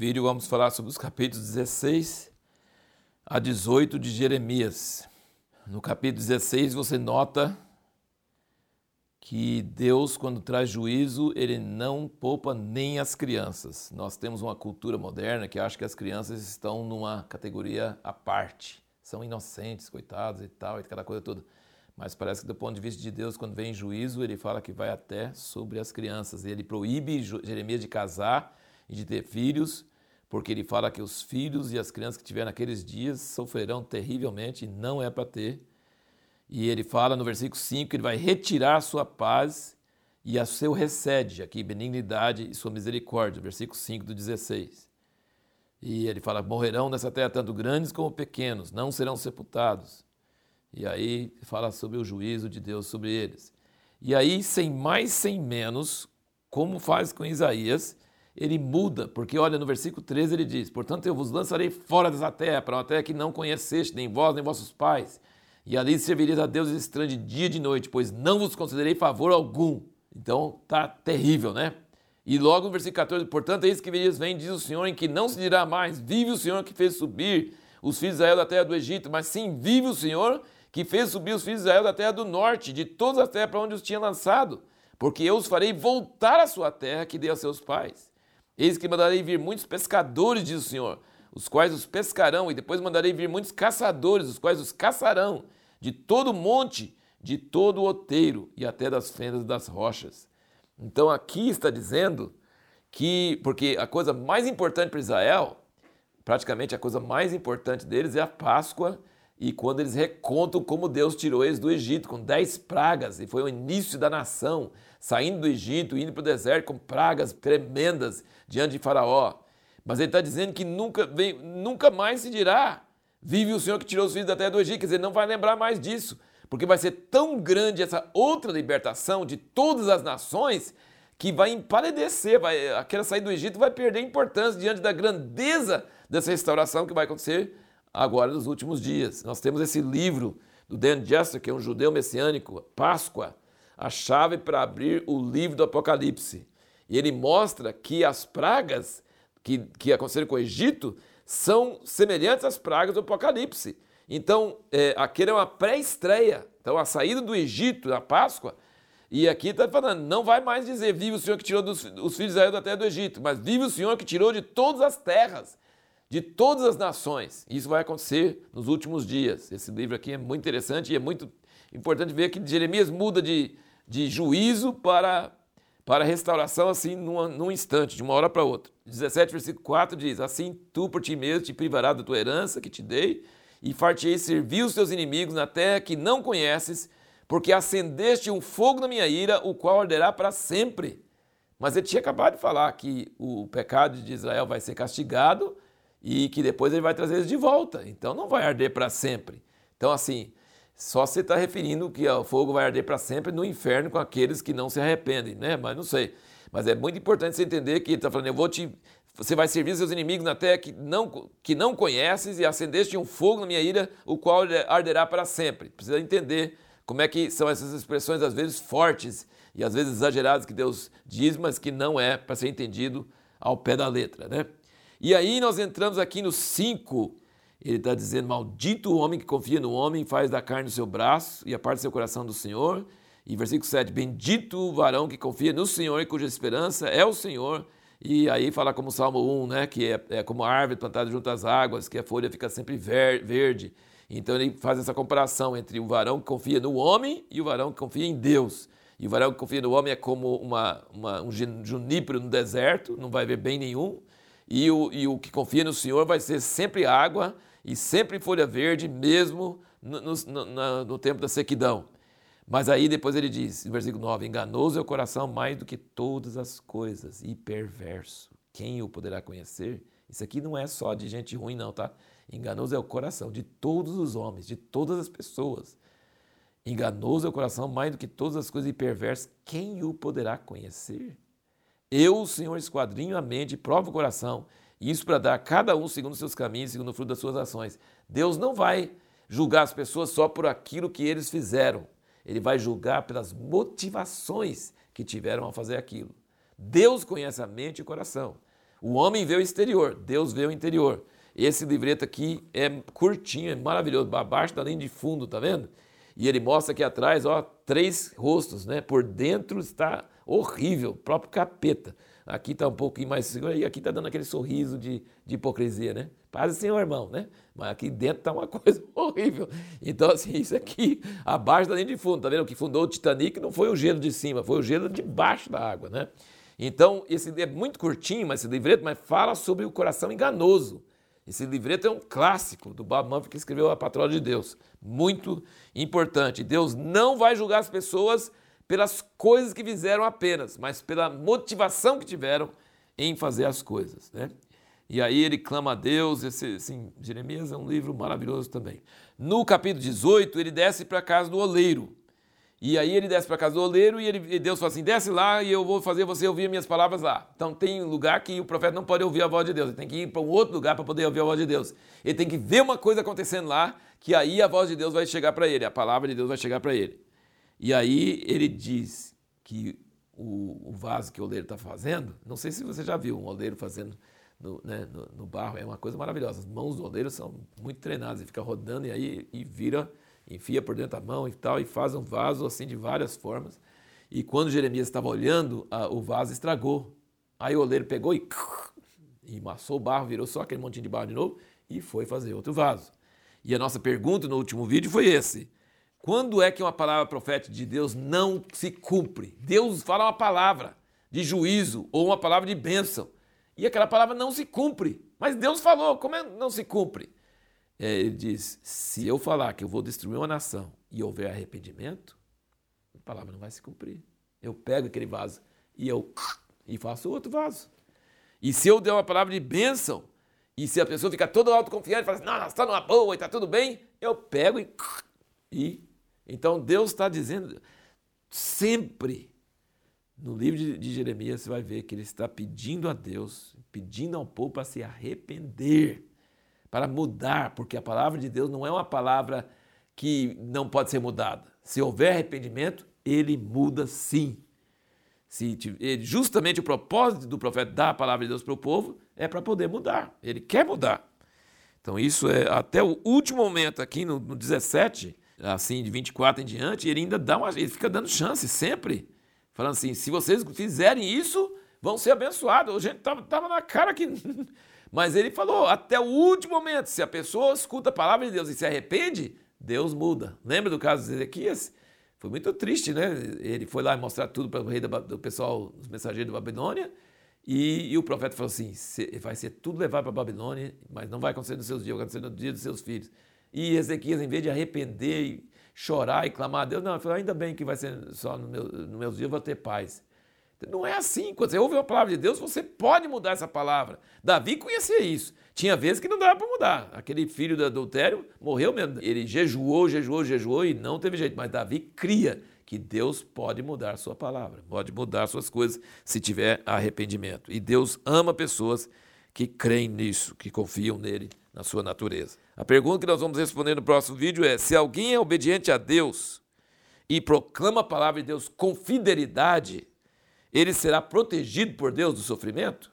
vídeo vamos falar sobre os capítulos 16 a 18 de Jeremias. No capítulo 16 você nota que Deus, quando traz juízo, ele não poupa nem as crianças. Nós temos uma cultura moderna que acha que as crianças estão numa categoria à parte, são inocentes, coitados e tal, e aquela coisa toda. Mas parece que do ponto de vista de Deus, quando vem juízo, ele fala que vai até sobre as crianças. Ele proíbe Jeremias de casar e de ter filhos, porque ele fala que os filhos e as crianças que tiver naqueles dias sofrerão terrivelmente e não é para ter. E ele fala no versículo 5 que ele vai retirar a sua paz e a seu recede, aqui benignidade e sua misericórdia, versículo 5 do 16. E ele fala: morrerão nessa terra tanto grandes como pequenos, não serão sepultados. E aí fala sobre o juízo de Deus sobre eles. E aí, sem mais, sem menos, como faz com Isaías, ele muda, porque olha no versículo 13 ele diz: Portanto, eu vos lançarei fora dessa terra, para uma terra que não conheceste, nem vós, nem vossos pais, e ali servireis a Deus estranhos de dia e de noite, pois não vos concederei favor algum. Então tá terrível, né? E logo no versículo 14: Portanto, eis que dias vem, diz o Senhor, em que não se dirá mais: Vive o Senhor que fez subir os filhos de Israel da terra do Egito, mas sim, vive o Senhor que fez subir os filhos de Israel da terra do norte, de todas as terras para onde os tinha lançado, porque eu os farei voltar à sua terra que dei a seus pais. Eis que mandarei vir muitos pescadores, diz o Senhor, os quais os pescarão, e depois mandarei vir muitos caçadores, os quais os caçarão, de todo monte, de todo outeiro e até das fendas das rochas. Então aqui está dizendo que, porque a coisa mais importante para Israel, praticamente a coisa mais importante deles é a Páscoa e quando eles recontam como Deus tirou eles do Egito com dez pragas, e foi o início da nação, saindo do Egito, indo para o deserto com pragas tremendas diante de Faraó. Mas ele está dizendo que nunca, vem, nunca mais se dirá: vive o Senhor que tirou os filhos da terra do Egito. Quer dizer, não vai lembrar mais disso, porque vai ser tão grande essa outra libertação de todas as nações que vai empaledecer, vai, aquela saída do Egito vai perder importância diante da grandeza dessa restauração que vai acontecer agora nos últimos dias. Nós temos esse livro do Dan Jester, que é um judeu messiânico, Páscoa, a chave para abrir o livro do Apocalipse. E ele mostra que as pragas que, que aconteceram com o Egito são semelhantes às pragas do Apocalipse. Então, é, aquele é uma pré-estreia. Então, a saída do Egito, da Páscoa, e aqui está falando, não vai mais dizer, vive o Senhor que tirou dos, os filhos de Israel da terra do Egito, mas vive o Senhor que tirou de todas as terras de todas as nações. Isso vai acontecer nos últimos dias. Esse livro aqui é muito interessante e é muito importante ver que Jeremias muda de, de juízo para, para restauração assim num, num instante, de uma hora para outra. 17, versículo 4 diz: Assim tu por ti mesmo te privarás da tua herança que te dei, e fartei servir os teus inimigos na terra que não conheces, porque acendeste um fogo na minha ira, o qual arderá para sempre. Mas ele tinha acabado de falar que o pecado de Israel vai ser castigado e que depois ele vai trazer eles de volta. Então não vai arder para sempre. Então, assim, só se está referindo que o fogo vai arder para sempre no inferno com aqueles que não se arrependem, né? Mas não sei. Mas é muito importante você entender que ele está falando, eu vou te. Você vai servir seus inimigos na terra que não, que não conheces e acendeste um fogo na minha ira, o qual arderá para sempre. Precisa entender como é que são essas expressões, às vezes fortes e às vezes exageradas, que Deus diz, mas que não é para ser entendido ao pé da letra, né? E aí nós entramos aqui no 5. Ele está dizendo: Maldito o homem que confia no homem, faz da carne o seu braço e a parte do seu coração do Senhor. E versículo 7: Bendito o varão que confia no Senhor e cuja esperança é o Senhor. E aí fala como Salmo 1, né, que é, é como a árvore plantada junto às águas, que a folha fica sempre ver, verde. Então ele faz essa comparação entre o varão que confia no homem e o varão que confia em Deus. E o varão que confia no homem é como uma, uma, um junípero no deserto, não vai ver bem nenhum e o, e o que confia no Senhor vai ser sempre água e sempre folha verde, mesmo no, no, no, no tempo da sequidão. Mas aí depois ele diz, no versículo 9: Enganoso é o coração mais do que todas as coisas, e perverso. Quem o poderá conhecer? Isso aqui não é só de gente ruim, não, tá? Enganoso é o coração de todos os homens, de todas as pessoas. Enganoso é o coração mais do que todas as coisas, e perverso. Quem o poderá conhecer? Eu, o Senhor, esquadrinho a mente, provo o coração, isso para dar a cada um segundo os seus caminhos, segundo o fruto das suas ações. Deus não vai julgar as pessoas só por aquilo que eles fizeram. Ele vai julgar pelas motivações que tiveram ao fazer aquilo. Deus conhece a mente e o coração. O homem vê o exterior, Deus vê o interior. Esse livreto aqui é curtinho, é maravilhoso, abaixo da linha de fundo, tá vendo? E ele mostra aqui atrás, ó, três rostos, né? Por dentro está horrível, próprio capeta. Aqui está um pouquinho mais seguro e aqui está dando aquele sorriso de, de hipocrisia, né? Paz assim, irmão, né? Mas aqui dentro está uma coisa horrível. Então, assim, isso aqui, abaixo da linha de fundo, tá vendo? O que fundou o Titanic não foi o gelo de cima, foi o gelo de baixo da água, né? Então, esse é muito curtinho, mas esse livreto, mas fala sobre o coração enganoso. Esse livreto é um clássico do Bob Mumford que escreveu A Patroa de Deus. Muito importante. Deus não vai julgar as pessoas pelas coisas que fizeram apenas, mas pela motivação que tiveram em fazer as coisas. Né? E aí ele clama a Deus. Esse, assim, Jeremias é um livro maravilhoso também. No capítulo 18, ele desce para a casa do oleiro. E aí ele desce para casa do oleiro e, ele, e Deus fala assim: desce lá e eu vou fazer você ouvir minhas palavras lá. Então tem um lugar que o profeta não pode ouvir a voz de Deus, ele tem que ir para um outro lugar para poder ouvir a voz de Deus. Ele tem que ver uma coisa acontecendo lá, que aí a voz de Deus vai chegar para ele, a palavra de Deus vai chegar para ele. E aí ele diz que o, o vaso que o oleiro está fazendo, não sei se você já viu um oleiro fazendo no, né, no, no, barro, é uma coisa maravilhosa. As mãos do oleiro são muito treinadas, ele fica rodando e aí e vira enfia por dentro da mão e tal, e faz um vaso assim de várias formas. E quando Jeremias estava olhando, a, o vaso estragou. Aí o oleiro pegou e, e amassou o barro, virou só aquele montinho de barro de novo e foi fazer outro vaso. E a nossa pergunta no último vídeo foi esse: quando é que uma palavra profética de Deus não se cumpre? Deus fala uma palavra de juízo ou uma palavra de bênção e aquela palavra não se cumpre. Mas Deus falou, como é não se cumpre? É, ele diz: se eu falar que eu vou destruir uma nação e houver arrependimento, a palavra não vai se cumprir. Eu pego aquele vaso e eu e faço outro vaso. E se eu der uma palavra de bênção, e se a pessoa ficar toda autoconfiante e fala assim, não, estamos numa boa e está tudo bem, eu pego e, e. Então Deus está dizendo, sempre, no livro de, de Jeremias, você vai ver que ele está pedindo a Deus, pedindo ao povo para se arrepender para mudar, porque a palavra de Deus não é uma palavra que não pode ser mudada. Se houver arrependimento, ele muda sim. Se, justamente o propósito do profeta dar a palavra de Deus para o povo é para poder mudar. Ele quer mudar. Então, isso é até o último momento, aqui no, no 17, assim, de 24 em diante, ele ainda dá uma, ele fica dando chance sempre. Falando assim: se vocês fizerem isso, vão ser abençoados. A gente estava na cara que Mas ele falou, até o último momento, se a pessoa escuta a palavra de Deus e se arrepende, Deus muda. Lembra do caso de Ezequias? Foi muito triste, né? Ele foi lá mostrar tudo para o rei do pessoal, os mensageiros da Babilônia, e, e, o profeta falou assim: vai ser tudo levado para a Babilônia, mas não vai acontecer nos seus dias, vai acontecer no dia dos seus filhos. E Ezequias, em vez de arrepender chorar e clamar a Deus, não, ele falou: ainda bem que vai ser só no nos meus dias, eu vou ter paz. Não é assim. Quando você ouve uma palavra de Deus, você pode mudar essa palavra. Davi conhecia isso. Tinha vezes que não dava para mudar. Aquele filho do adultério morreu mesmo. Ele jejuou, jejuou, jejuou e não teve jeito. Mas Davi cria que Deus pode mudar a sua palavra, pode mudar suas coisas se tiver arrependimento. E Deus ama pessoas que creem nisso, que confiam nele, na sua natureza. A pergunta que nós vamos responder no próximo vídeo é: se alguém é obediente a Deus e proclama a palavra de Deus com fidelidade, ele será protegido por Deus do sofrimento?